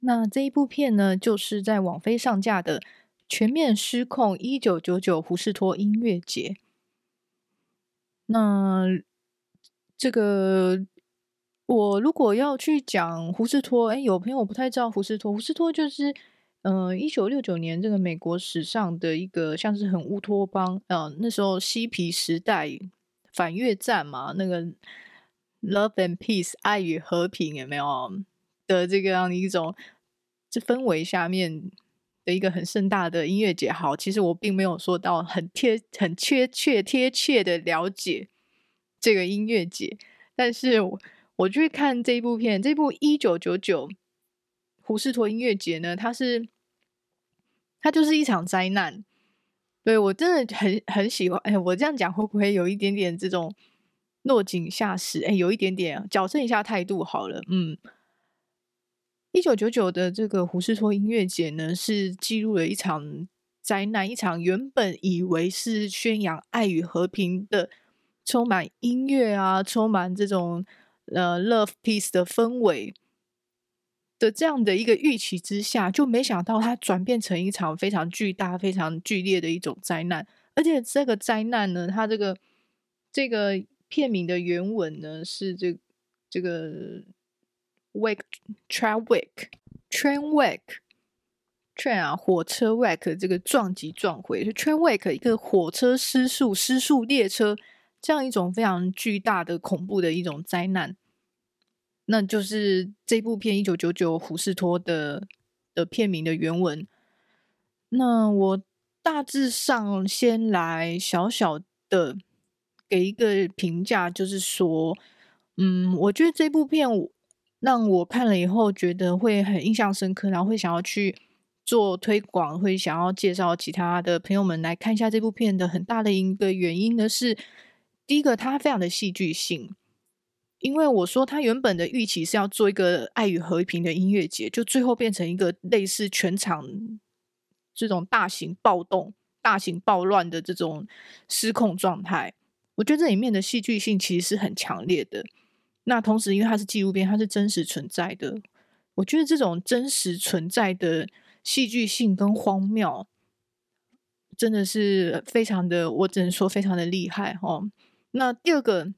那这一部片呢，就是在网飞上架的《全面失控一九九九胡士托音乐节》。那这个我如果要去讲胡士托，哎，有朋友不太知道胡士托。胡士托就是，呃，一九六九年这个美国史上的一个像是很乌托邦，呃，那时候嬉皮时代反越战嘛，那个 Love and Peace 爱与和平有没有？的这个样的一种这氛围下面的一个很盛大的音乐节，好，其实我并没有说到很贴、很确切、贴切的了解这个音乐节，但是我我去看这一部片，这部一九九九胡士托音乐节呢，它是它就是一场灾难，对，我真的很很喜欢。哎，我这样讲会不会有一点点这种落井下石？哎，有一点点矫正一下态度好了，嗯。一九九九的这个胡士托音乐节呢，是记录了一场灾难，一场原本以为是宣扬爱与和平的、充满音乐啊、充满这种呃 love peace 的氛围的这样的一个预期之下，就没想到它转变成一场非常巨大、非常剧烈的一种灾难。而且这个灾难呢，它这个这个片名的原文呢是这这个。Wake train wreck train wreck train 啊，火车 wreck 这个撞击撞毁，就 train wreck 一个火车失速失速列车这样一种非常巨大的恐怖的一种灾难，那就是这部片一九九九胡士托的的片名的原文。那我大致上先来小小的给一个评价，就是说，嗯，我觉得这部片我。让我看了以后觉得会很印象深刻，然后会想要去做推广，会想要介绍其他的朋友们来看一下这部片的很大的一个原因呢是，第一个它非常的戏剧性，因为我说它原本的预期是要做一个爱与和平的音乐节，就最后变成一个类似全场这种大型暴动、大型暴乱的这种失控状态，我觉得这里面的戏剧性其实是很强烈的。那同时，因为它是纪录片，它是真实存在的。我觉得这种真实存在的戏剧性跟荒谬，真的是非常的，我只能说非常的厉害哦。那第二个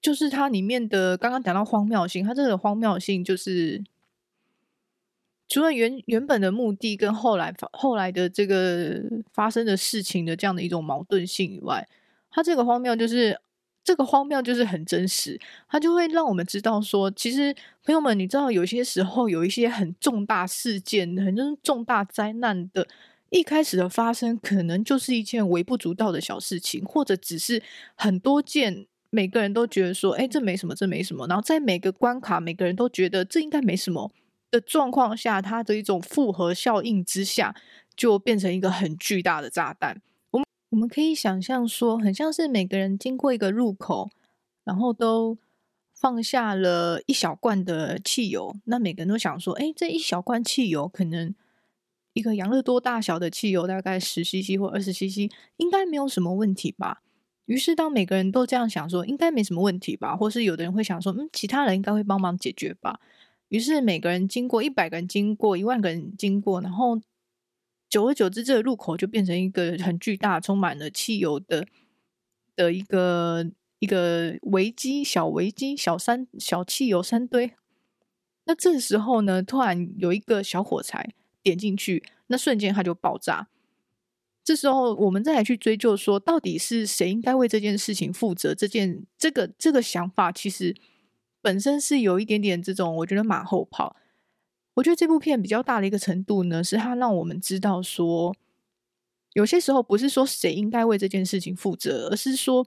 就是它里面的刚刚讲到荒谬性，它这个荒谬性就是除了原原本的目的跟后来后来的这个发生的事情的这样的一种矛盾性以外，它这个荒谬就是。这个荒谬就是很真实，它就会让我们知道说，其实朋友们，你知道有些时候有一些很重大事件、很重大灾难的，一开始的发生，可能就是一件微不足道的小事情，或者只是很多件，每个人都觉得说，哎，这没什么，这没什么。然后在每个关卡，每个人都觉得这应该没什么的状况下，它的一种复合效应之下，就变成一个很巨大的炸弹。我们可以想象说，很像是每个人经过一个入口，然后都放下了一小罐的汽油。那每个人都想说，哎，这一小罐汽油，可能一个养乐多大小的汽油，大概十 CC 或二十 CC，应该没有什么问题吧？于是，当每个人都这样想说，应该没什么问题吧？或是有的人会想说，嗯，其他人应该会帮忙解决吧？于是，每个人经过，一百个人经过，一万个人经过，然后。久而久之，这个入口就变成一个很巨大、充满了汽油的的一个一个危机，小危机，小山小汽油山堆。那这时候呢，突然有一个小火柴点进去，那瞬间它就爆炸。这时候，我们再来去追究说，到底是谁应该为这件事情负责？这件这个这个想法，其实本身是有一点点这种，我觉得马后炮。我觉得这部片比较大的一个程度呢，是它让我们知道说，有些时候不是说谁应该为这件事情负责，而是说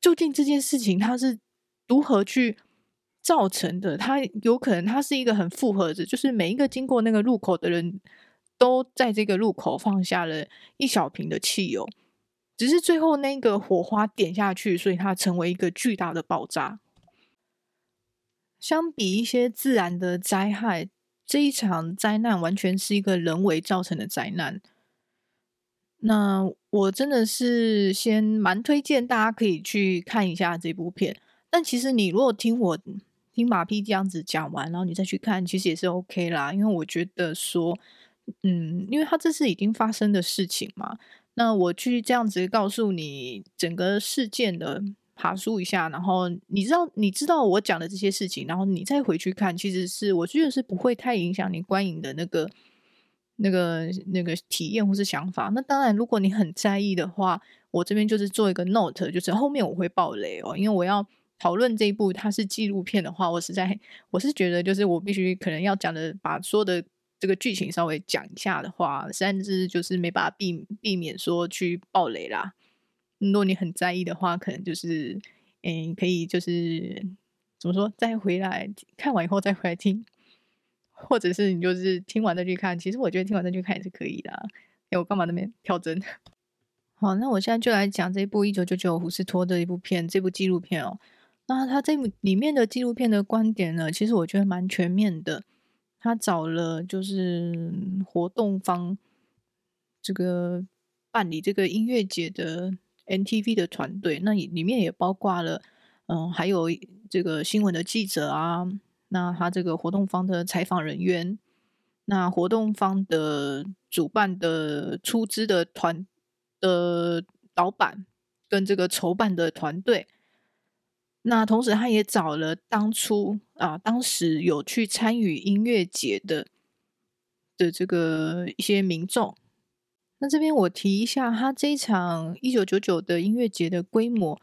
究竟这件事情它是如何去造成的。它有可能它是一个很复合的，就是每一个经过那个路口的人都在这个路口放下了一小瓶的汽油，只是最后那个火花点下去，所以它成为一个巨大的爆炸。相比一些自然的灾害。这一场灾难完全是一个人为造成的灾难。那我真的是先蛮推荐大家可以去看一下这部片。但其实你如果听我听马屁这样子讲完，然后你再去看，其实也是 OK 啦。因为我觉得说，嗯，因为他这是已经发生的事情嘛，那我去这样子告诉你整个事件的爬梳一下，然后你知道你知道我讲的这些事情，然后你再回去看，其实是我觉得是不会太影响你观影的那个。那个那个体验或是想法，那当然，如果你很在意的话，我这边就是做一个 note，就是后面我会爆雷哦，因为我要讨论这一部它是纪录片的话，我实在我是觉得就是我必须可能要讲的，把所有的这个剧情稍微讲一下的话，甚至就是没办法避避免说去爆雷啦。如果你很在意的话，可能就是诶可以就是怎么说，再回来看完以后再回来听。或者是你就是听完再去看，其实我觉得听完再去看也是可以的。哎，我干嘛那边跳针？好，那我现在就来讲这部一九九九胡斯托的一部片，这部纪录片哦。那他这里面的纪录片的观点呢，其实我觉得蛮全面的。他找了就是活动方这个办理这个音乐节的 NTV 的团队，那里面也包括了嗯，还有这个新闻的记者啊。那他这个活动方的采访人员，那活动方的主办的出资的团的老板，跟这个筹办的团队，那同时他也找了当初啊，当时有去参与音乐节的的这个一些民众。那这边我提一下，他这一场一九九九的音乐节的规模。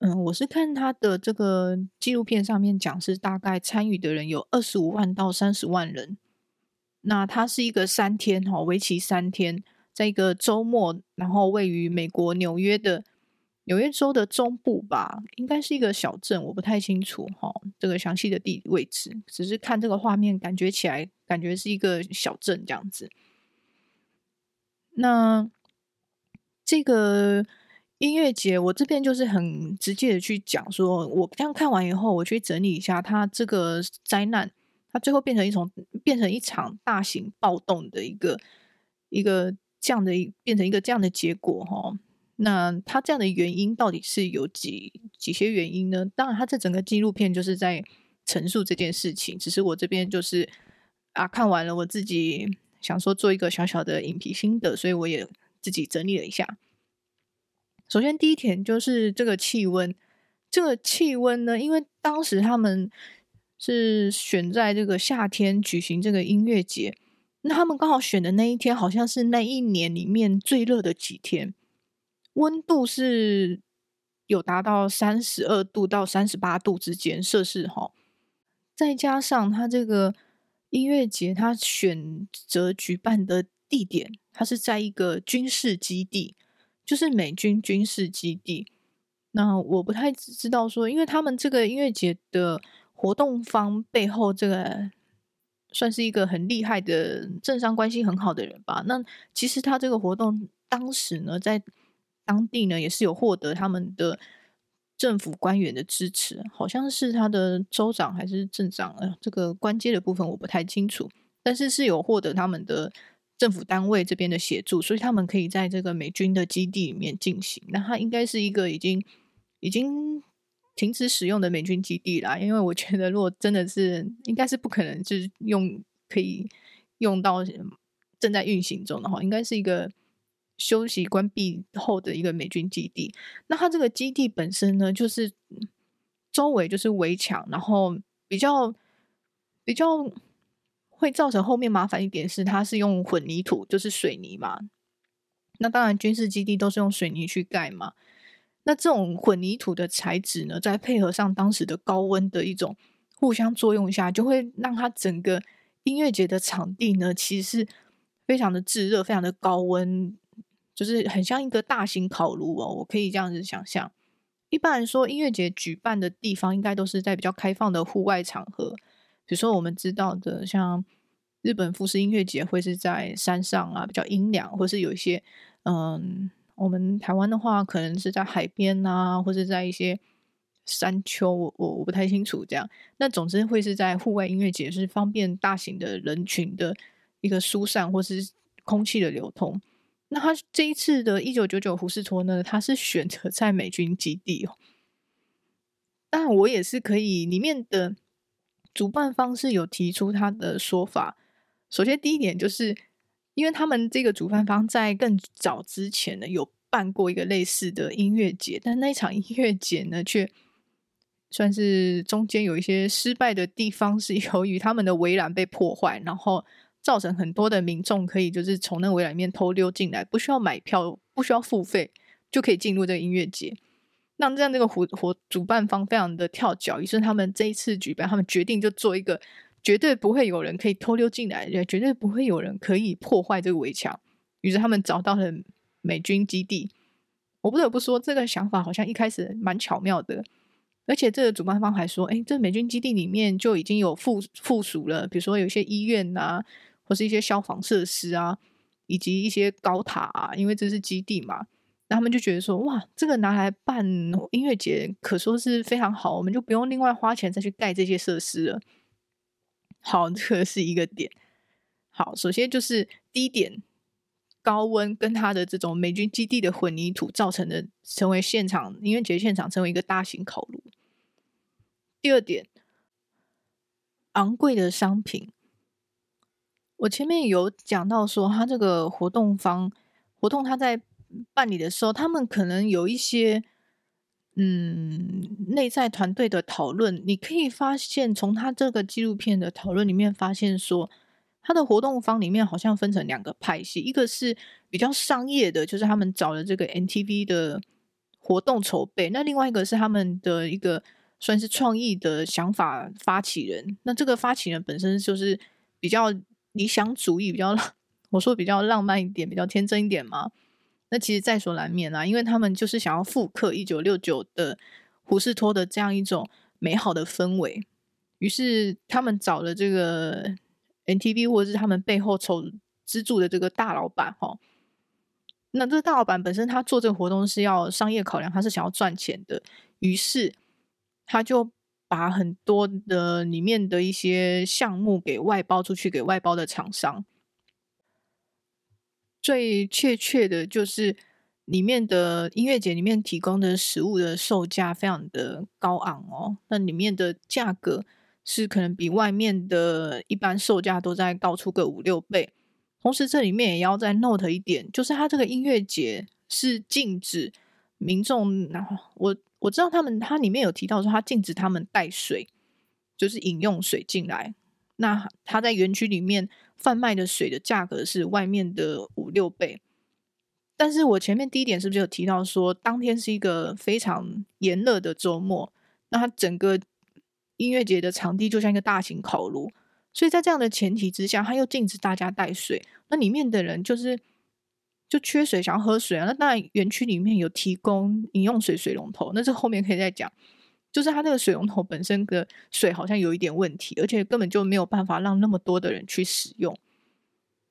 嗯，我是看他的这个纪录片上面讲，是大概参与的人有二十五万到三十万人。那它是一个三天哈，为期三天，在一个周末，然后位于美国纽约的纽约州的中部吧，应该是一个小镇，我不太清楚哈，这个详细的地理位置，只是看这个画面，感觉起来感觉是一个小镇这样子。那这个。音乐节，我这边就是很直接的去讲，说我这样看完以后，我去整理一下，它这个灾难，它最后变成一种变成一场大型暴动的一个一个这样的变成一个这样的结果哈。那它这样的原因到底是有几几些原因呢？当然，它这整个纪录片就是在陈述这件事情，只是我这边就是啊看完了，我自己想说做一个小小的影评心得，所以我也自己整理了一下。首先，第一点就是这个气温。这个气温呢，因为当时他们是选在这个夏天举行这个音乐节，那他们刚好选的那一天，好像是那一年里面最热的几天，温度是有达到三十二度到三十八度之间摄氏哈。再加上它这个音乐节，他选择举办的地点，它是在一个军事基地。就是美军军事基地，那我不太知道说，因为他们这个音乐节的活动方背后，这个算是一个很厉害的政商关系很好的人吧。那其实他这个活动当时呢，在当地呢也是有获得他们的政府官员的支持，好像是他的州长还是镇长，呃，这个官阶的部分我不太清楚，但是是有获得他们的。政府单位这边的协助，所以他们可以在这个美军的基地里面进行。那它应该是一个已经已经停止使用的美军基地啦，因为我觉得如果真的是，应该是不可能就是用可以用到正在运行中的话，应该是一个休息关闭后的一个美军基地。那它这个基地本身呢，就是周围就是围墙，然后比较比较。会造成后面麻烦一点是，它是用混凝土，就是水泥嘛。那当然，军事基地都是用水泥去盖嘛。那这种混凝土的材质呢，再配合上当时的高温的一种互相作用下，就会让它整个音乐节的场地呢，其实是非常的炙热，非常的高温，就是很像一个大型烤炉哦。我可以这样子想象。一般来说，音乐节举办的地方应该都是在比较开放的户外场合。比如说，我们知道的，像日本富士音乐节会是在山上啊，比较阴凉，或是有一些，嗯，我们台湾的话，可能是在海边啊，或是在一些山丘，我我不太清楚这样。那总之会是在户外音乐节，是方便大型的人群的一个疏散或是空气的流通。那他这一次的一九九九胡斯托呢，他是选择在美军基地哦。但我也是可以，里面的主办方是有提出他的说法。首先，第一点就是，因为他们这个主办方在更早之前呢，有办过一个类似的音乐节，但那场音乐节呢，却算是中间有一些失败的地方，是由于他们的围栏被破坏，然后造成很多的民众可以就是从那围栏里面偷溜进来，不需要买票，不需要付费，就可以进入这个音乐节。那这样这个活活主办方非常的跳脚，于是他们这一次举办，他们决定就做一个。绝对不会有人可以偷溜进来，也绝对不会有人可以破坏这个围墙。于是他们找到了美军基地。我不得不说，这个想法好像一开始蛮巧妙的。而且这个主办方还说：“哎，这美军基地里面就已经有附附属了，比如说有些医院啊，是一些消防设施啊，以及一些高塔啊，因为这是基地嘛。”那他们就觉得说：“哇，这个拿来办音乐节，可说是非常好，我们就不用另外花钱再去盖这些设施了。”好，这个是一个点。好，首先就是第一点，高温跟它的这种美军基地的混凝土造成的，成为现场音乐节现场成为一个大型烤炉。第二点，昂贵的商品。我前面有讲到说，他这个活动方活动他在办理的时候，他们可能有一些。嗯，内在团队的讨论，你可以发现，从他这个纪录片的讨论里面发现说，他的活动方里面好像分成两个派系，一个是比较商业的，就是他们找了这个 MTV 的活动筹备；那另外一个是他们的一个算是创意的想法发起人。那这个发起人本身就是比较理想主义，比较我说比较浪漫一点，比较天真一点嘛。那其实在所难免啊，因为他们就是想要复刻一九六九的胡士托的这样一种美好的氛围，于是他们找了这个 NTV，或者是他们背后筹资助的这个大老板哈。那这个大老板本身他做这个活动是要商业考量，他是想要赚钱的，于是他就把很多的里面的一些项目给外包出去给外包的厂商。最确切的就是里面的音乐节里面提供的食物的售价非常的高昂哦，那里面的价格是可能比外面的一般售价都在高出个五六倍。同时，这里面也要再 note 一点，就是它这个音乐节是禁止民众，然后我我知道他们它里面有提到说，它禁止他们带水，就是饮用水进来。那它在园区里面。贩卖的水的价格是外面的五六倍，但是我前面第一点是不是有提到说，当天是一个非常炎热的周末，那它整个音乐节的场地就像一个大型烤炉，所以在这样的前提之下，他又禁止大家带水，那里面的人就是就缺水，想要喝水啊，那当然园区里面有提供饮用水水龙头，那这后面可以再讲。就是它那个水龙头本身的水好像有一点问题，而且根本就没有办法让那么多的人去使用。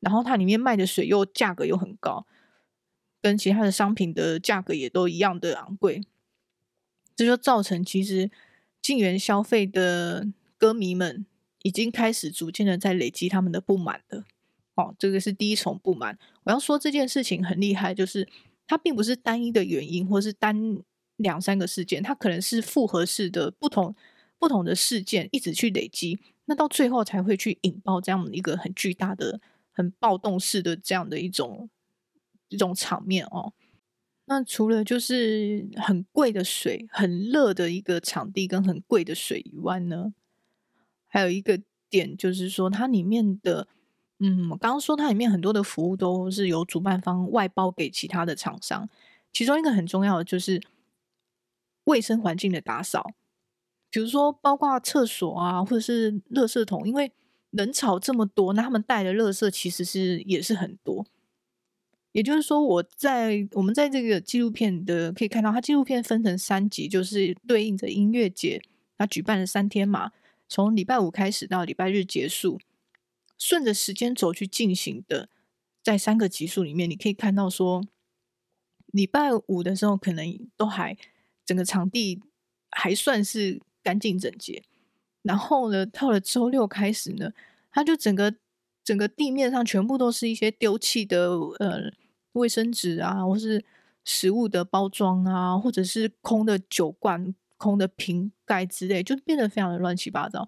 然后它里面卖的水又价格又很高，跟其他的商品的价格也都一样的昂贵，这就造成其实进园消费的歌迷们已经开始逐渐的在累积他们的不满了。哦，这个是第一重不满。我要说这件事情很厉害，就是它并不是单一的原因，或是单。两三个事件，它可能是复合式的不同不同的事件，一直去累积，那到最后才会去引爆这样一个很巨大的、很暴动式的这样的一种一种场面哦。那除了就是很贵的水、很热的一个场地跟很贵的水以外呢，还有一个点就是说，它里面的，嗯，我刚刚说它里面很多的服务都是由主办方外包给其他的厂商，其中一个很重要的就是。卫生环境的打扫，比如说包括厕所啊，或者是垃圾桶，因为人潮这么多，那他们带的垃圾其实是也是很多。也就是说，我在我们在这个纪录片的可以看到，它纪录片分成三集，就是对应着音乐节，它举办了三天嘛，从礼拜五开始到礼拜日结束，顺着时间轴去进行的，在三个集数里面，你可以看到说，礼拜五的时候可能都还。整个场地还算是干净整洁，然后呢，到了周六开始呢，它就整个整个地面上全部都是一些丢弃的呃卫生纸啊，或是食物的包装啊，或者是空的酒罐、空的瓶盖之类，就变得非常的乱七八糟。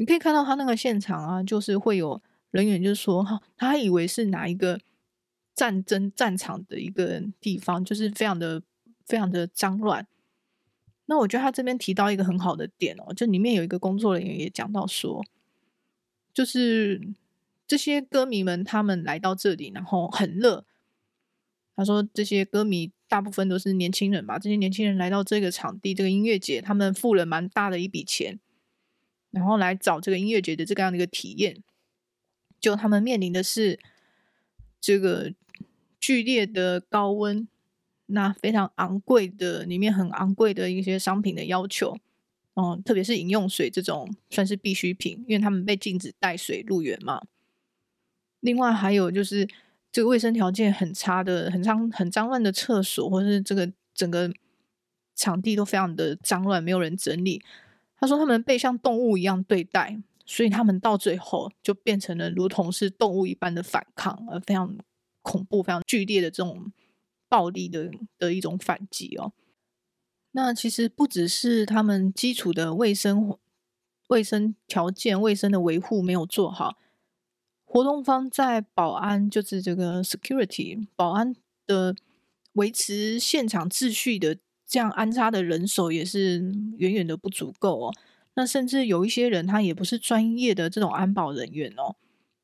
你可以看到他那个现场啊，就是会有人员就说哈，他以为是哪一个战争战场的一个地方，就是非常的非常的脏乱。那我觉得他这边提到一个很好的点哦，就里面有一个工作人员也讲到说，就是这些歌迷们他们来到这里，然后很热。他说这些歌迷大部分都是年轻人吧，这些年轻人来到这个场地，这个音乐节，他们付了蛮大的一笔钱，然后来找这个音乐节的这个样的一个体验，就他们面临的是这个剧烈的高温。那非常昂贵的，里面很昂贵的一些商品的要求，嗯，特别是饮用水这种算是必需品，因为他们被禁止带水入园嘛。另外还有就是这个卫生条件很差的、很脏、很脏乱的厕所，或是这个整个场地都非常的脏乱，没有人整理。他说他们被像动物一样对待，所以他们到最后就变成了如同是动物一般的反抗，而非常恐怖、非常剧烈的这种。暴力的的一种反击哦，那其实不只是他们基础的卫生卫生条件、卫生的维护没有做好，活动方在保安就是这个 security 保安的维持现场秩序的这样安插的人手也是远远的不足够哦。那甚至有一些人他也不是专业的这种安保人员哦。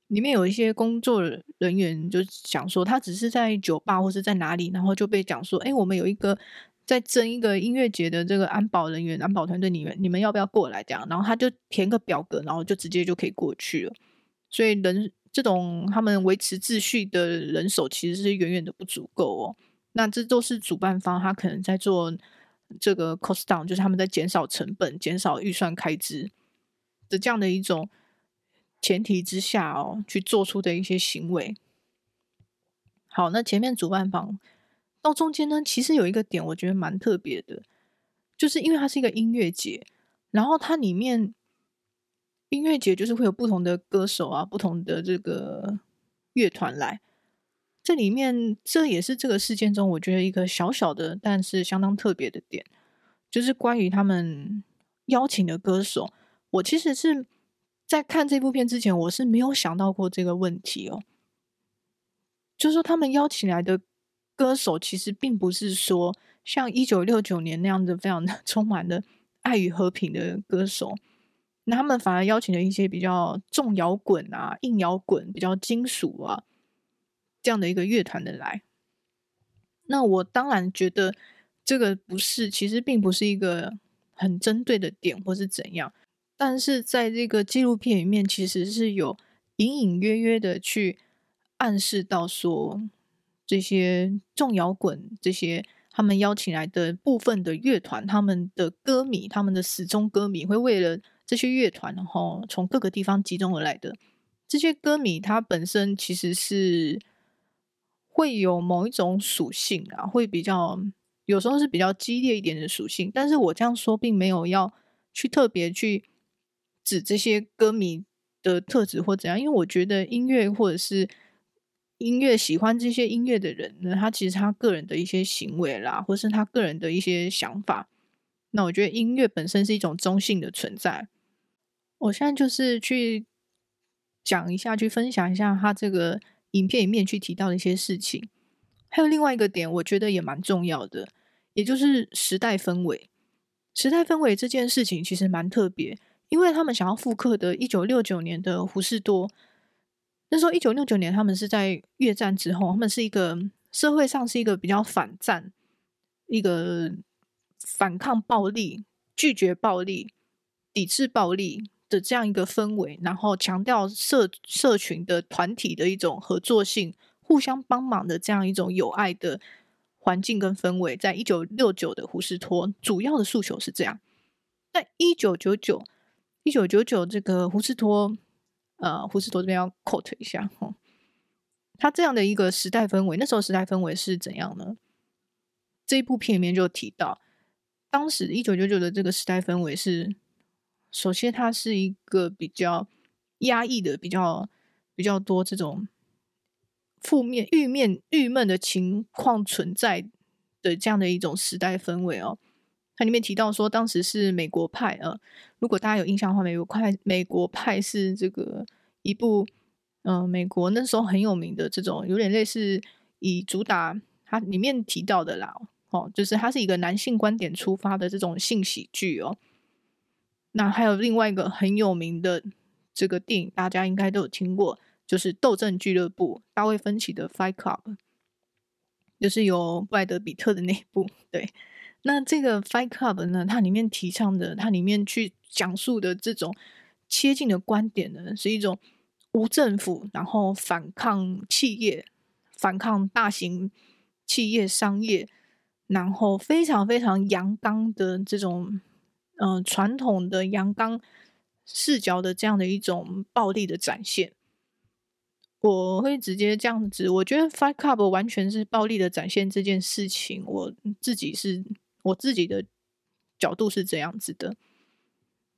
里面有一些工作人员就想说，他只是在酒吧或是在哪里，然后就被讲说，哎，我们有一个在争一个音乐节的这个安保人员、安保团队，你们你们要不要过来？这样，然后他就填个表格，然后就直接就可以过去了。所以人这种他们维持秩序的人手其实是远远的不足够哦。那这都是主办方他可能在做这个 cost down，就是他们在减少成本、减少预算开支的这样的一种。前提之下哦，去做出的一些行为。好，那前面主办方到中间呢，其实有一个点，我觉得蛮特别的，就是因为它是一个音乐节，然后它里面音乐节就是会有不同的歌手啊，不同的这个乐团来。这里面这也是这个事件中我觉得一个小小的，但是相当特别的点，就是关于他们邀请的歌手，我其实是。在看这部片之前，我是没有想到过这个问题哦。就是说，他们邀请来的歌手，其实并不是说像一九六九年那样的非常的 充满了爱与和平的歌手，那他们反而邀请了一些比较重摇滚啊、硬摇滚、比较金属啊这样的一个乐团的来。那我当然觉得这个不是，其实并不是一个很针对的点，或是怎样。但是在这个纪录片里面，其实是有隐隐约约的去暗示到说，这些重摇滚、这些他们邀请来的部分的乐团，他们的歌迷、他们的死忠歌迷，会为了这些乐团，然后从各个地方集中而来的这些歌迷，他本身其实是会有某一种属性啊，会比较有时候是比较激烈一点的属性。但是我这样说，并没有要去特别去。指这些歌迷的特质或怎样，因为我觉得音乐或者是音乐喜欢这些音乐的人呢，他其实他个人的一些行为啦，或是他个人的一些想法。那我觉得音乐本身是一种中性的存在。我现在就是去讲一下，去分享一下他这个影片里面去提到的一些事情。还有另外一个点，我觉得也蛮重要的，也就是时代氛围。时代氛围这件事情其实蛮特别。因为他们想要复刻的1969年的胡士多，那时候1969年他们是在越战之后，他们是一个社会上是一个比较反战、一个反抗暴力、拒绝暴力、抵制暴力的这样一个氛围，然后强调社社群的团体的一种合作性、互相帮忙的这样一种友爱的环境跟氛围。在1969的胡斯托，主要的诉求是这样，在一九九九。一九九九，这个胡斯托，呃，胡斯托这边要 quote 一下，哈，他这样的一个时代氛围，那时候时代氛围是怎样呢？这一部片里面就提到，当时一九九九的这个时代氛围是，首先它是一个比较压抑的，比较比较多这种负面、郁面、郁闷的情况存在的这样的一种时代氛围哦。它里面提到说，当时是美国派啊。如果大家有印象的话，美国派美国派是这个一部嗯、呃，美国那时候很有名的这种，有点类似以主打它里面提到的啦，哦，就是它是一个男性观点出发的这种性喜剧哦。那还有另外一个很有名的这个电影，大家应该都有听过，就是《斗阵俱乐部》，大卫芬奇的《Fight Club》，就是有布莱德彼特的那一部，对。那这个 Fight Club 呢，它里面提倡的，它里面去讲述的这种切近的观点呢，是一种无政府，然后反抗企业，反抗大型企业商业，然后非常非常阳刚的这种，嗯、传统的阳刚视角的这样的一种暴力的展现。我会直接这样子，我觉得 Fight Club 完全是暴力的展现这件事情，我自己是。我自己的角度是这样子的，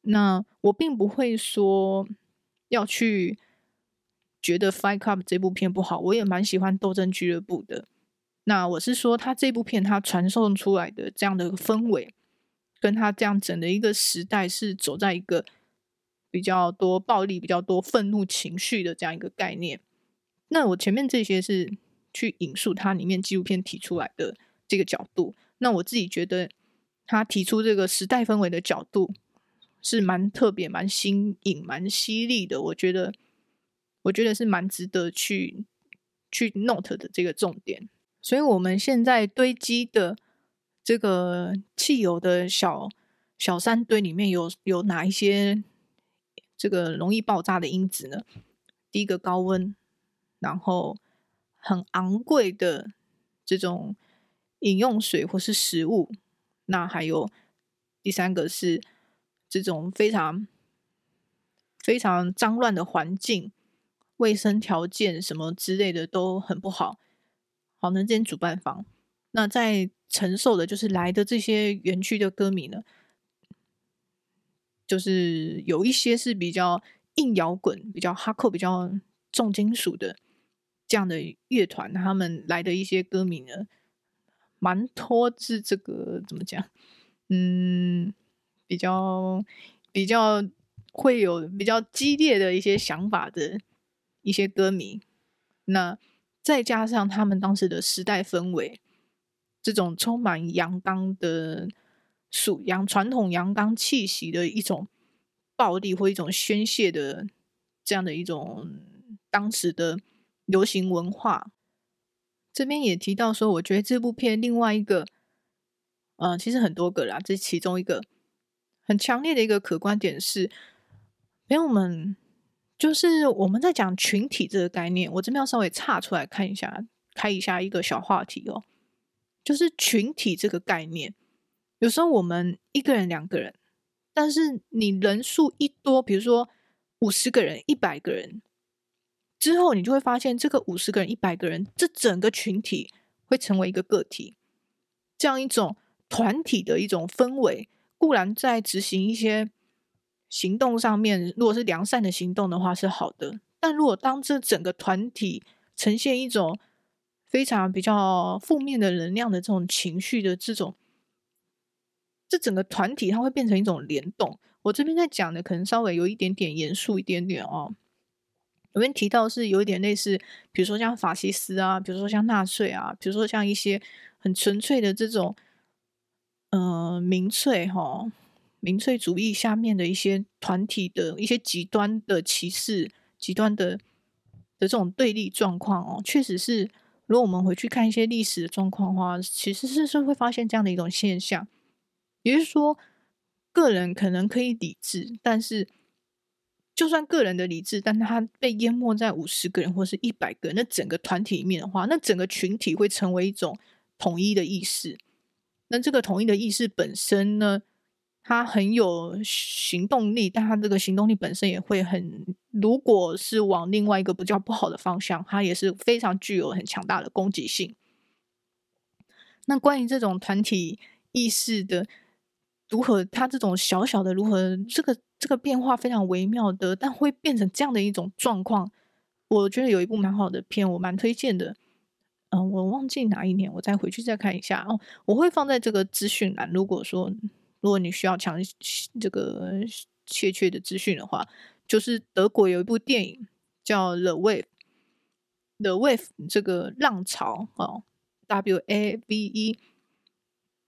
那我并不会说要去觉得《Fight Club》这部片不好，我也蛮喜欢《斗争俱乐部》的。那我是说，他这部片他传送出来的这样的氛围，跟他这样整的一个时代是走在一个比较多暴力、比较多愤怒情绪的这样一个概念。那我前面这些是去引述他里面纪录片提出来的这个角度。那我自己觉得，他提出这个时代氛围的角度是蛮特别、蛮新颖、蛮犀利的。我觉得，我觉得是蛮值得去去 note 的这个重点。所以，我们现在堆积的这个汽油的小小山堆里面有有哪一些这个容易爆炸的因子呢？第一个高温，然后很昂贵的这种。饮用水或是食物，那还有第三个是这种非常非常脏乱的环境，卫生条件什么之类的都很不好。好，那这间主办方，那在承受的就是来的这些园区的歌迷呢，就是有一些是比较硬摇滚、比较哈扣、比较重金属的这样的乐团，他们来的一些歌迷呢。蛮拖是这个怎么讲？嗯，比较比较会有比较激烈的一些想法的一些歌迷，那再加上他们当时的时代氛围，这种充满阳刚的属阳传统阳刚气息的一种暴力或一种宣泄的这样的一种当时的流行文化。这边也提到说，我觉得这部片另外一个，嗯、呃，其实很多个啦，这其中一个很强烈的一个可观点是，朋友们，就是我们在讲群体这个概念，我这边要稍微岔出来看一下，开一下一个小话题哦，就是群体这个概念，有时候我们一个人、两个人，但是你人数一多，比如说五十个人、一百个人。之后，你就会发现，这个五十个人、一百个人，这整个群体会成为一个个体。这样一种团体的一种氛围，固然在执行一些行动上面，如果是良善的行动的话是好的。但如果当这整个团体呈现一种非常比较负面的能量的这种情绪的这种，这整个团体它会变成一种联动。我这边在讲的可能稍微有一点点严肃一点点哦。里面提到是有一点类似，比如说像法西斯啊，比如说像纳粹啊，比如说像一些很纯粹的这种，呃，民粹哈，民粹主义下面的一些团体的一些极端的歧视、极端的的这种对立状况哦，确实是，如果我们回去看一些历史的状况的话，其实是是会发现这样的一种现象，也就是说，个人可能可以理智，但是。就算个人的理智，但他被淹没在五十个人或是一百个人那整个团体里面的话，那整个群体会成为一种统一的意识。那这个统一的意识本身呢，它很有行动力，但它这个行动力本身也会很，如果是往另外一个比较不好的方向，它也是非常具有很强大的攻击性。那关于这种团体意识的如何，它这种小小的如何这个。这个变化非常微妙的，但会变成这样的一种状况。我觉得有一部蛮好的片，我蛮推荐的。嗯、我忘记哪一年，我再回去再看一下哦。我会放在这个资讯栏。如果说如果你需要强这个确切的资讯的话，就是德国有一部电影叫《The Wave》，The Wave 这个浪潮哦，W A V E。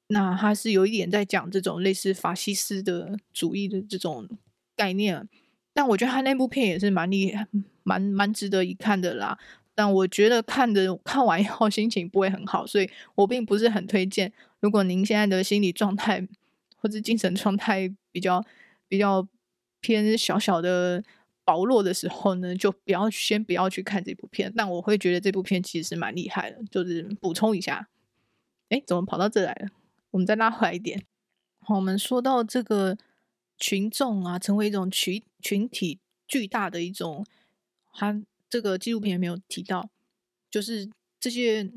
那它是有一点在讲这种类似法西斯的主义的这种概念，但我觉得他那部片也是蛮厉害、蛮蛮值得一看的啦。但我觉得看的看完以后心情不会很好，所以我并不是很推荐。如果您现在的心理状态或者精神状态比较比较偏小小的薄弱的时候呢，就不要先不要去看这部片。但我会觉得这部片其实蛮厉害的，就是补充一下。哎，怎么跑到这来了？我们再拉回来一点，好，我们说到这个群众啊，成为一种群群体巨大的一种，他这个纪录片也没有提到，就是这些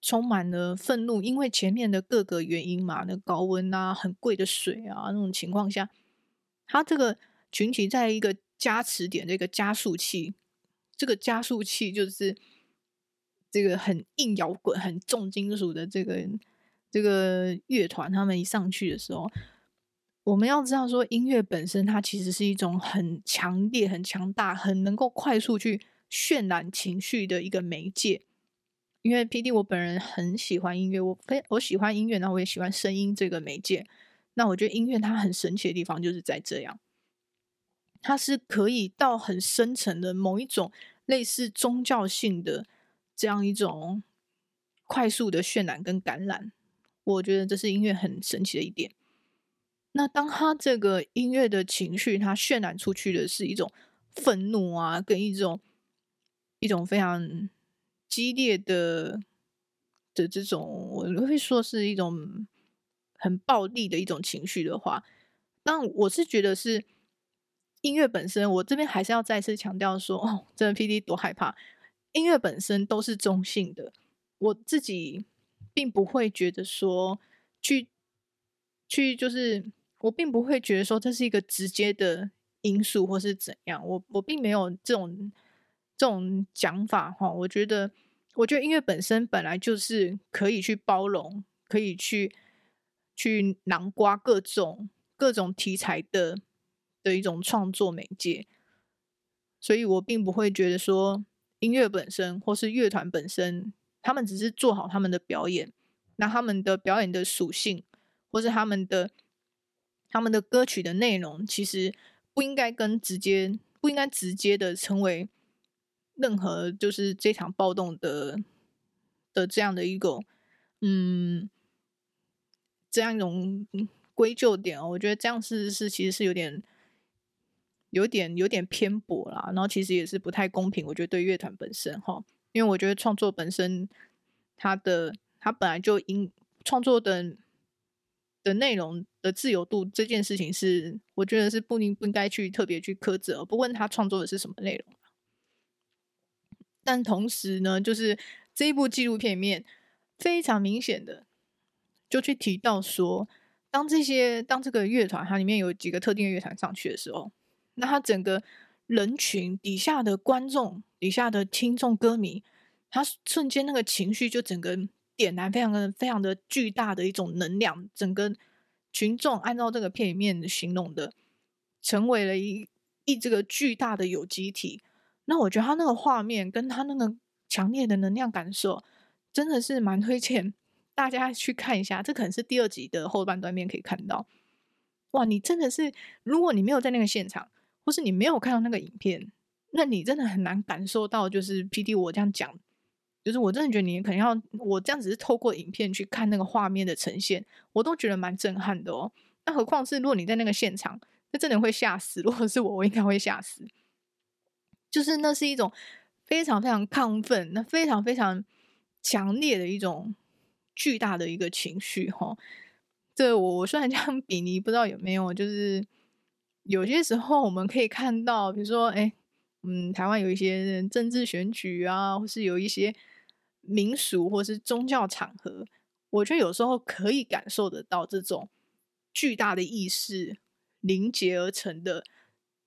充满了愤怒，因为前面的各个原因嘛，那高温啊，很贵的水啊，那种情况下，他这个群体在一个加持点，这个加速器，这个加速器就是这个很硬摇滚、很重金属的这个。这个乐团他们一上去的时候，我们要知道说，音乐本身它其实是一种很强烈、很强大、很能够快速去渲染情绪的一个媒介。因为 PD 我本人很喜欢音乐，我非我喜欢音乐，然后我也喜欢声音这个媒介。那我觉得音乐它很神奇的地方就是在这样，它是可以到很深层的某一种类似宗教性的这样一种快速的渲染跟感染。我觉得这是音乐很神奇的一点。那当他这个音乐的情绪，它渲染出去的是一种愤怒啊，跟一种一种非常激烈的的这种，我会说是一种很暴力的一种情绪的话，那我是觉得是音乐本身。我这边还是要再次强调说，哦，真的 PD 多害怕，音乐本身都是中性的。我自己。并不会觉得说去去就是我并不会觉得说这是一个直接的因素或是怎样，我我并没有这种这种讲法哈。我觉得我觉得音乐本身本来就是可以去包容，可以去去囊括各种各种题材的的一种创作媒介，所以我并不会觉得说音乐本身或是乐团本身。他们只是做好他们的表演，那他们的表演的属性，或是他们的他们的歌曲的内容，其实不应该跟直接不应该直接的成为任何就是这场暴动的的这样的一个嗯这样一种归咎点哦。我觉得这样是是其实是有点有点有点偏颇啦，然后其实也是不太公平。我觉得对乐团本身哈。因为我觉得创作本身，它的它本来就应创作的的内容的自由度这件事情是，我觉得是不应不应该去特别去苛责，不问他创作的是什么内容。但同时呢，就是这一部纪录片里面非常明显的就去提到说，当这些当这个乐团它里面有几个特定的乐团上去的时候，那他整个。人群底下的观众、底下的听众、歌迷，他瞬间那个情绪就整个点燃，非常的、非常的巨大的一种能量。整个群众按照这个片里面形容的，成为了一一这个巨大的有机体。那我觉得他那个画面跟他那个强烈的能量感受，真的是蛮推荐大家去看一下。这可能是第二集的后半段面可以看到。哇，你真的是，如果你没有在那个现场。或是你没有看到那个影片，那你真的很难感受到。就是 PD 我这样讲，就是我真的觉得你可能要我这样只是透过影片去看那个画面的呈现，我都觉得蛮震撼的哦。那何况是如果你在那个现场，那真的会吓死。如果是我，我应该会吓死。就是那是一种非常非常亢奋，那非常非常强烈的一种巨大的一个情绪哈。这我我虽然这样比拟，不知道有没有就是。有些时候我们可以看到，比如说，哎，嗯，台湾有一些政治选举啊，或是有一些民俗或是宗教场合，我觉得有时候可以感受得到这种巨大的意识凝结而成的，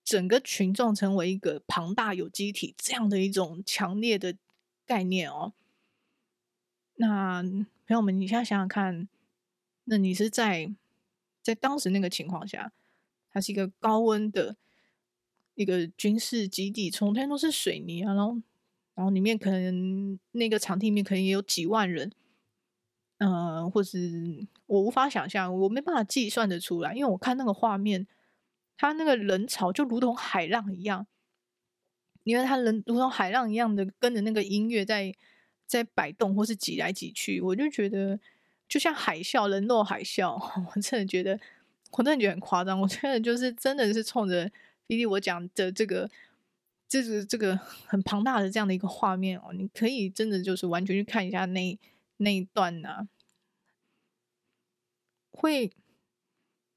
整个群众成为一个庞大有机体这样的一种强烈的概念哦。那朋友们，你现在想想看，那你是在在当时那个情况下，是一个高温的一个军事基地，从天都是水泥啊，然后然后里面可能那个场地里面可能也有几万人，嗯、呃，或是我无法想象，我没办法计算得出来，因为我看那个画面，他那个人潮就如同海浪一样，因为他人如同海浪一样的跟着那个音乐在。在摆动或是挤来挤去，我就觉得就像海啸，人肉海啸，我真的觉得，我真的觉得很夸张。我觉得就是真的是冲着弟弟我讲的这个，就是这个很庞大的这样的一个画面哦，你可以真的就是完全去看一下那那一段呐、啊，会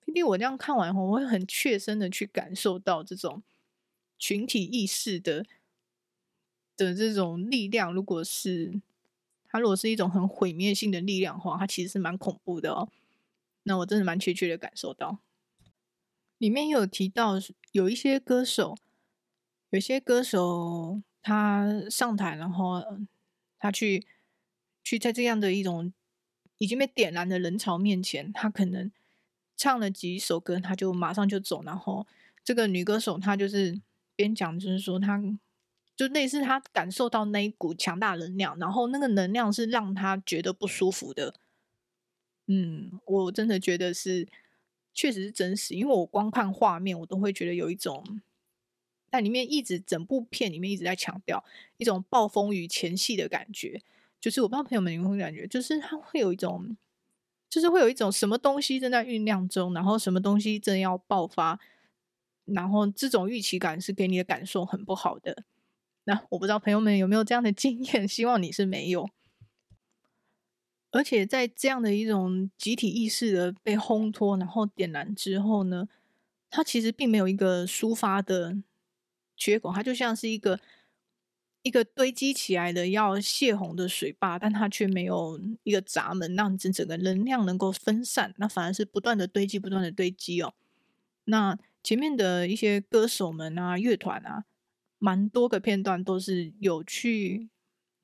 弟弟我这样看完后，我会很切身的去感受到这种群体意识的。的这种力量，如果是它，如果是一种很毁灭性的力量的话，它其实是蛮恐怖的哦。那我真的蛮确切的感受到，里面有提到有一些歌手，有些歌手他上台，然后他去去在这样的一种已经被点燃的人潮面前，他可能唱了几首歌，他就马上就走。然后这个女歌手她就是边讲，就是说她。就类似他感受到那一股强大能量，然后那个能量是让他觉得不舒服的。嗯，我真的觉得是，确实是真实，因为我光看画面，我都会觉得有一种，但里面一直整部片里面一直在强调一种暴风雨前夕的感觉。就是我不知道朋友们有没有感觉，就是他会有一种，就是会有一种什么东西正在酝酿中，然后什么东西正要爆发，然后这种预期感是给你的感受很不好的。那我不知道朋友们有没有这样的经验，希望你是没有。而且在这样的一种集体意识的被烘托，然后点燃之后呢，它其实并没有一个抒发的缺口，它就像是一个一个堆积起来的要泄洪的水坝，但它却没有一个闸门，让整整个能量能够分散，那反而是不断的堆积，不断的堆积哦。那前面的一些歌手们啊，乐团啊。蛮多个片段都是有去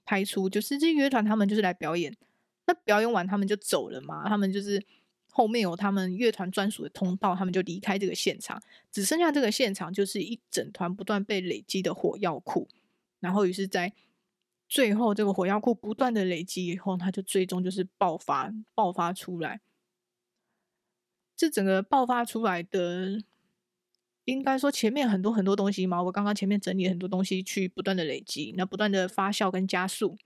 拍出，就是这乐团他们就是来表演，那表演完他们就走了嘛，他们就是后面有他们乐团专属的通道，他们就离开这个现场，只剩下这个现场就是一整团不断被累积的火药库，然后于是在最后这个火药库不断的累积以后，它就最终就是爆发爆发出来，这整个爆发出来的。应该说前面很多很多东西嘛，我刚刚前面整理很多东西去不断的累积，那不断的发酵跟加速，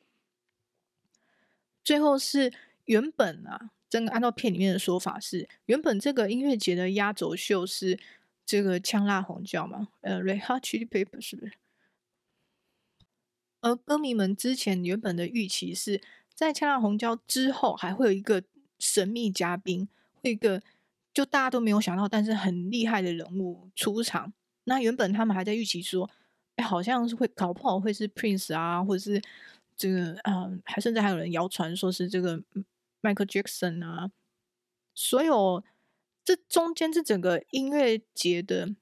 最后是原本啊，真的按照片里面的说法是，原本这个音乐节的压轴秀是这个呛辣红椒嘛，呃，Red Hot Chili Peppers 是不是？而歌迷们之前原本的预期是在呛辣红椒之后还会有一个神秘嘉宾，会一个。就大家都没有想到，但是很厉害的人物出场。那原本他们还在预期说，哎，好像是会搞不好会是 Prince 啊，或者是这个，嗯，还甚至还有人谣传说是这个 Michael Jackson 啊。所有这中间这整个音乐节的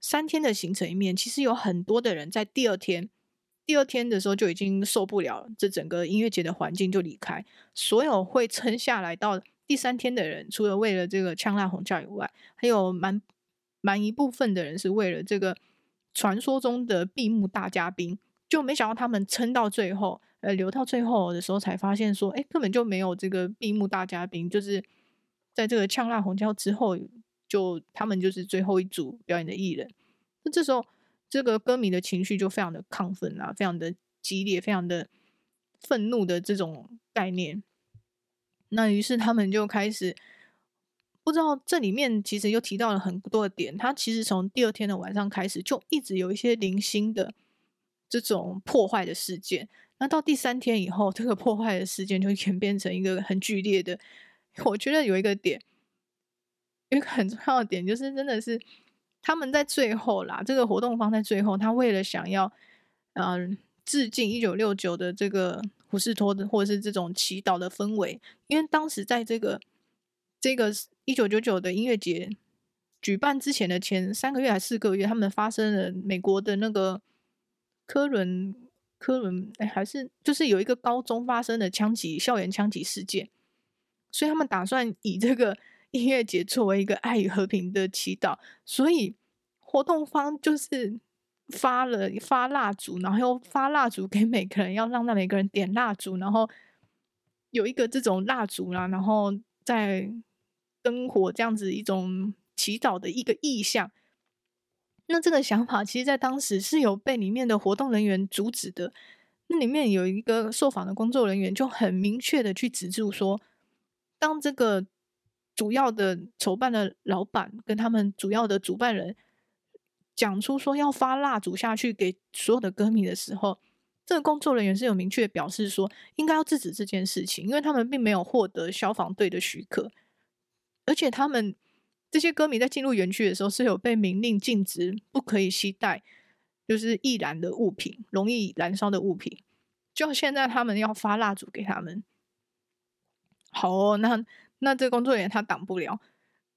三天的行程里面，其实有很多的人在第二天，第二天的时候就已经受不了这整个音乐节的环境就离开。所有会撑下来到。第三天的人，除了为了这个呛辣红椒以外，还有蛮蛮一部分的人是为了这个传说中的闭幕大嘉宾，就没想到他们撑到最后，呃，留到最后的时候才发现说，哎，根本就没有这个闭幕大嘉宾，就是在这个呛辣红椒之后，就他们就是最后一组表演的艺人。那这时候，这个歌迷的情绪就非常的亢奋啊，非常的激烈，非常的愤怒的这种概念。那于是他们就开始不知道这里面其实又提到了很多的点。他其实从第二天的晚上开始就一直有一些零星的这种破坏的事件。那到第三天以后，这个破坏的事件就演变成一个很剧烈的。我觉得有一个点，有一个很重要的点，就是真的是他们在最后啦，这个活动方在最后，他为了想要嗯、致敬一九六九的这个。胡士托的，或者是这种祈祷的氛围，因为当时在这个这个一九九九的音乐节举办之前的前三个月还四个月，他们发生了美国的那个科伦科伦，哎，还是就是有一个高中发生的枪击校园枪击事件，所以他们打算以这个 音乐节作为一个爱与和平的祈祷，所以活动方就是发了发蜡烛，然后又发蜡烛给每个人，要让那每个人点蜡烛，然后有一个这种蜡烛啦，然后在灯火这样子一种祈祷的一个意象。那这个想法，其实，在当时是有被里面的活动人员阻止的。那里面有一个受访的工作人员，就很明确的去指出说，当这个主要的筹办的老板跟他们主要的主办人讲出说要发蜡烛下去给所有的歌迷的时候，这个工作人员是有明确表示说，应该要制止这件事情，因为他们并没有获得消防队的许可，而且他们。这些歌迷在进入园区的时候是有被明令禁止，不可以携带就是易燃的物品、容易燃烧的物品。就现在他们要发蜡烛给他们，好哦，那那这工作人员他挡不了。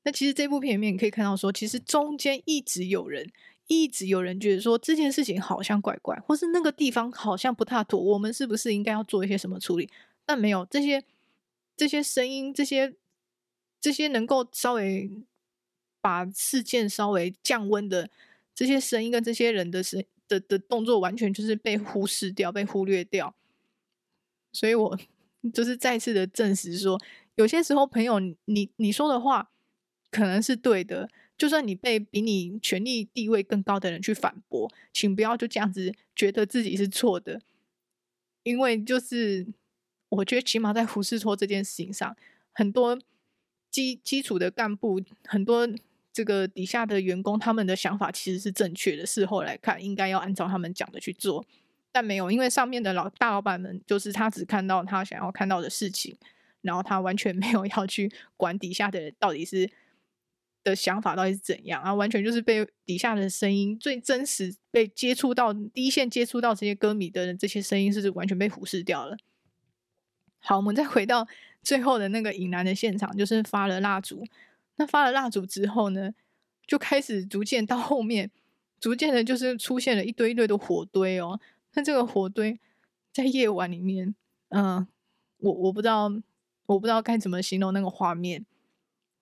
那其实这部片里面你可以看到说，其实中间一直有人，一直有人觉得说这件事情好像怪怪，或是那个地方好像不太妥，我们是不是应该要做一些什么处理？但没有这些这些声音，这些这些能够稍微。把事件稍微降温的这些声音跟这些人的声的的动作，完全就是被忽视掉、被忽略掉。所以我就是再次的证实说，有些时候朋友，你你说的话可能是对的，就算你被比你权力地位更高的人去反驳，请不要就这样子觉得自己是错的，因为就是我觉得起码在胡适托这件事情上，很多基基础的干部很多。这个底下的员工，他们的想法其实是正确的。事后来看，应该要按照他们讲的去做，但没有，因为上面的老大老板们，就是他只看到他想要看到的事情，然后他完全没有要去管底下的人到底是的想法到底是怎样啊，完全就是被底下的声音最真实被接触到第一线接触到这些歌迷的人，这些声音是完全被忽视掉了。好，我们再回到最后的那个引燃的现场，就是发了蜡烛。那发了蜡烛之后呢，就开始逐渐到后面，逐渐的就是出现了一堆一堆的火堆哦。那这个火堆在夜晚里面，嗯、我我不知道，我不知道该怎么形容那个画面。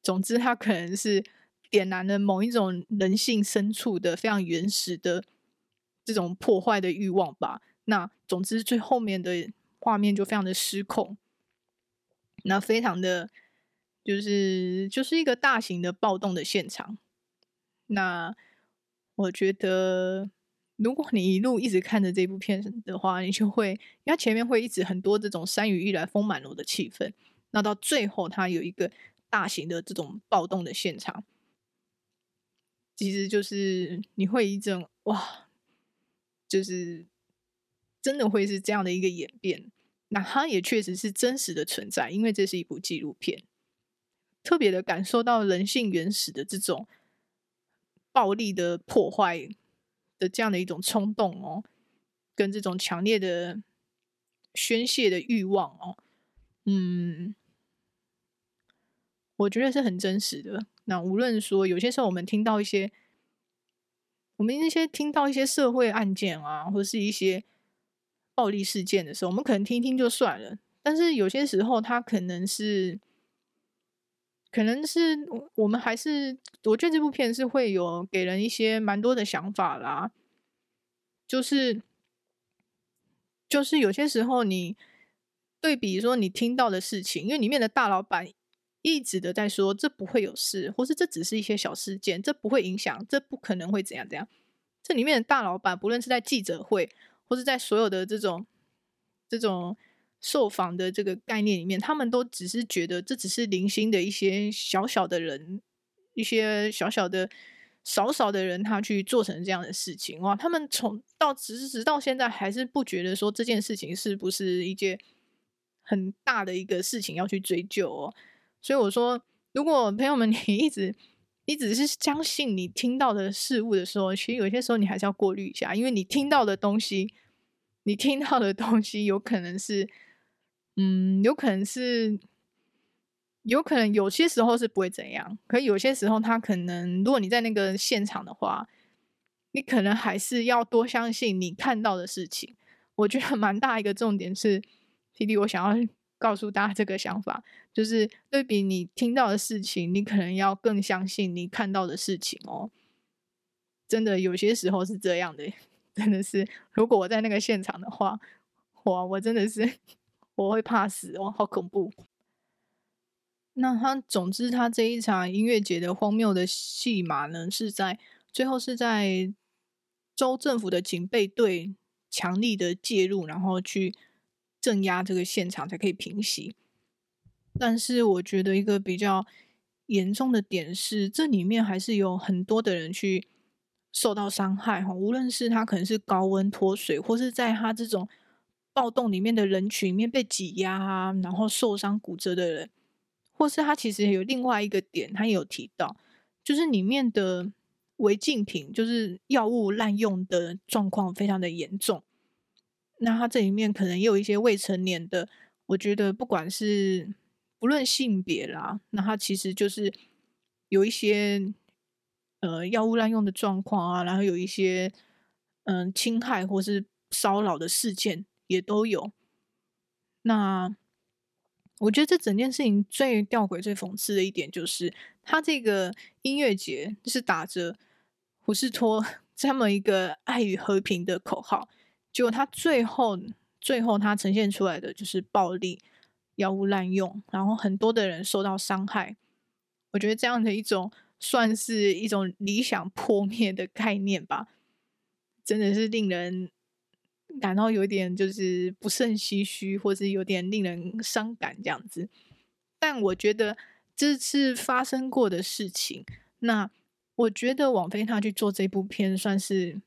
总之，它可能是点燃了某一种人性深处的非常原始的这种破坏的欲望吧。那总之，最后面的画面就非常的失控，那非常的。就是就是一个大型的暴动的现场。那我觉得，如果你一路一直看着这部片的话，你就会，因为前面会一直很多这种山雨欲来风满楼的气氛。那到最后，它有一个大型的这种暴动的现场，其实就是你会一种哇，就是真的会是这样的一个演变。那它也确实是真实的存在，因为这是一部纪录片。特别的感受到人性原始的这种暴力的破坏的这样的一种冲动哦，跟这种强烈的宣泄的欲望哦，嗯，我觉得是很真实的。那无论说有些时候我们听到一些，我们那些听到一些社会案件啊，或是一些暴力事件的时候，我们可能听听就算了。但是有些时候，它可能是。可能是我们还是，我觉得这部片是会有给人一些蛮多的想法啦。就是，就是有些时候你对比说你听到的事情，因为里面的大老板一直的在说这不会有事，或是这只是一些小事件，这不会影响，这不可能会怎样怎样。这里面的大老板不论是在记者会，或是在所有的这种这种。受访的这个概念里面，他们都只是觉得这只是零星的一些小小的人，一些小小的少少的人，他去做成这样的事情哇！他们从到直直到现在还是不觉得说这件事情是不是一件很大的一个事情要去追究哦。所以我说，如果朋友们 你一直你只是相信你听到的事物的时候，其实有些时候你还是要过滤一下，因为你听到的东西，你听到的东西有可能是。嗯，有可能是，有可能有些时候是不会怎样，可有些时候他可能，如果你在那个现场的话，你可能还是要多相信你看到的事情，我觉得蛮大一个重点是，PD，我想要告诉大家这个想法，就是对比你听到的事情，你可能要更相信你看到的事情哦。真的有些时候是这样的，真的是，如果我在那个现场的话，哇，我真的是我会怕死哦，好恐怖。那他总之，他这一场音乐节的荒谬的戏码呢，是在最后是在州政府的警备队强力的介入，然后去镇压这个现场才可以平息。但是我觉得一个比较严重的点是，这里面还是有很多的人去受到伤害哈，无论是他可能是高温脱水，或是在他这种暴动里面的人群里面被挤压啊，然后受伤骨折的人。或是他其实有另外一个点，他也有提到，就是里面的违禁品，就是药物滥用的状况非常的严重。那他这里面可能也有一些未成年的，我觉得不管是不论性别啦，那他其实就是有一些呃药物滥用的状况啊，然后有一些嗯、侵害或是骚扰的事件也都有。那。我觉得这整件事情最吊诡、最讽刺的一点，就是他这个音乐节是打着胡士托 这么一个爱与和平的口号，结果他最后、最后他呈现出来的就是暴力、药物滥用，然后很多的人受到伤害。我觉得这样的一种算是一种理想破灭的概念吧，真的是令人。感到有点就是不胜唏嘘，或是有点令人伤感这样子。但我觉得这是发生过的事情。那我觉得网飞他去做这部片算是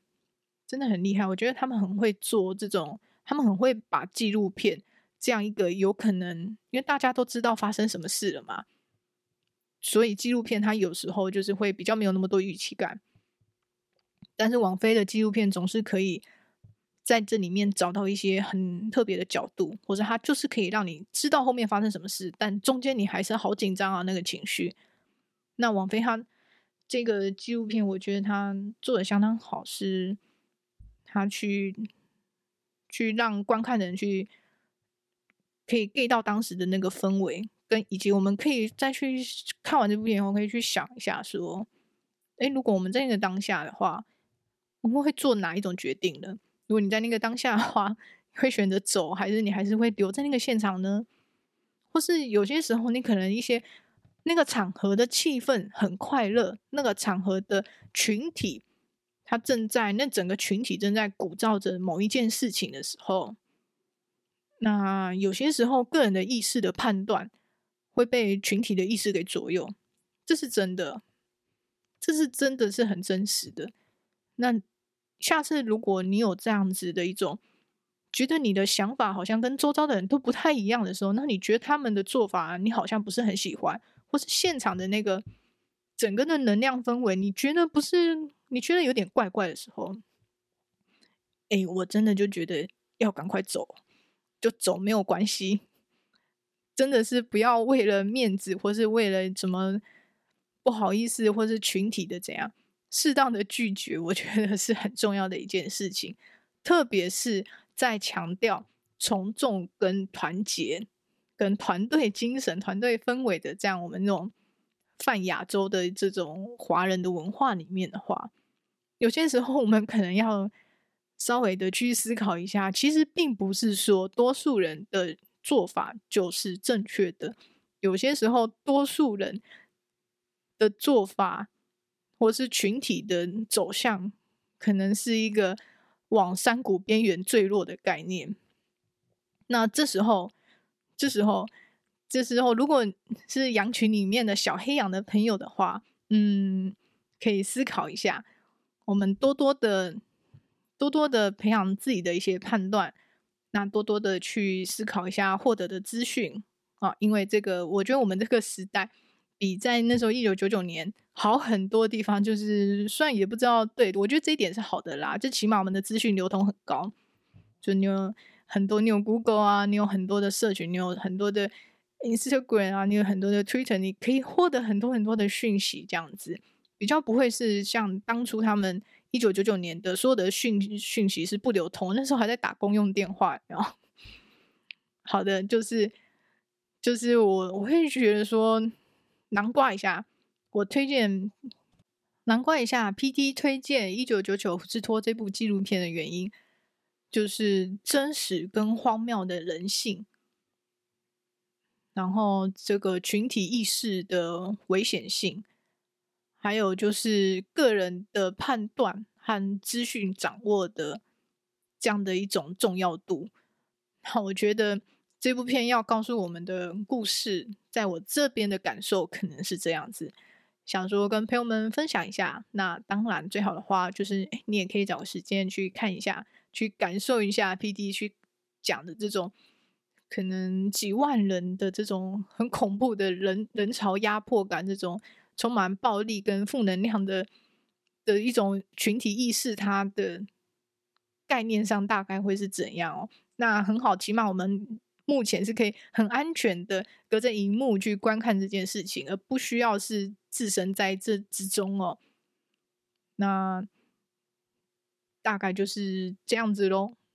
真的很厉害。我觉得他们很会做这种，他们很会把纪录片这样一个有可能，因为大家都知道发生什么事了嘛，所以纪录片它有时候就是会比较没有那么多预期感。但是网飞的纪录片总是可以。在这里面找到一些很特别的角度，或者它就是可以让你知道后面发生什么事，但中间你还是好紧张啊，那个情绪。那王菲他这个纪录片，我觉得他做的相当好，是他去去让观看的人去可以 get 到当时的那个氛围，跟以及我们可以再去看完这部片以后，可以去想一下说，诶，如果我们在那个当下的话，我们会做哪一种决定呢？如果你在那个当下的话，会选择走，还是你还是会留在那个现场呢？或是有些时候，你可能一些那个场合的气氛很快乐，那个场合的群体，他正在那整个群体正在鼓噪着某一件事情的时候，那有些时候个人的意识的判断会被群体的意识给左右，这是真的，这是真的是很真实的。那。下次如果你有这样子的一种觉得你的想法好像跟周遭的人都不太一样的时候，那你觉得他们的做法你好像不是很喜欢，或是现场的那个整个的能量氛围，你觉得不是，你觉得有点怪怪的时候，哎，我真的就觉得要赶快走，就走没有关系，真的是不要为了面子或是为了什么不好意思，或是群体的怎样。适当的拒绝，我觉得是很重要的一件事情，特别是在强调从众跟团结、跟团队精神、团队氛围的这样我们那种泛亚洲的这种华人的文化里面的话，有些时候我们可能要稍微的去思考一下，其实并不是说多数人的做法就是正确的，有些时候多数人的做法。或是群体的走向，可能是一个往山谷边缘坠落的概念。那这时候，这时候，这时候，如果是羊群里面的小黑羊的朋友的话，嗯，可以思考一下，我们多多的、多多的培养自己的一些判断，那多多的去思考一下获得的资讯啊，因为这个，我觉得我们这个时代。比在那时候一九九九年好很多地方，就是虽然也不知道，对，我觉得这一点是好的啦，就起码我们的资讯流通很高，就你有很多，你有 Google 啊，你有很多的社群，你有很多的 Instagram 啊，你有很多的 Twitter，你可以获得很多很多的讯息，这样子比较不会是像当初他们一九九九年的所有的讯讯息是不流通，那时候还在打公用电话。然后，好的，就是就是我我会觉得说，南瓜一下，我推荐南瓜一下，PD 推荐一九九九胡斯托这部纪录片的原因，就是真实跟荒谬的人性，然后这个群体意识的危险性。还有就是个人的判断和资讯掌握的这样的一种重要度。那我觉得这部片要告诉我们的故事，在我这边的感受可能是这样子，想说跟朋友们分享一下。那当然最好的话就是，你也可以找个时间去看一下，去感受一下 PD 去讲的这种可能几万人的这种很恐怖的人人潮压迫感这种。充满暴力跟负能量的的一种群体意识，它的概念上大概会是怎样哦？那很好，起码我们目前是可以很安全的隔着荧幕去观看这件事情，而不需要是置身在这之中哦。那大概就是这样子喽。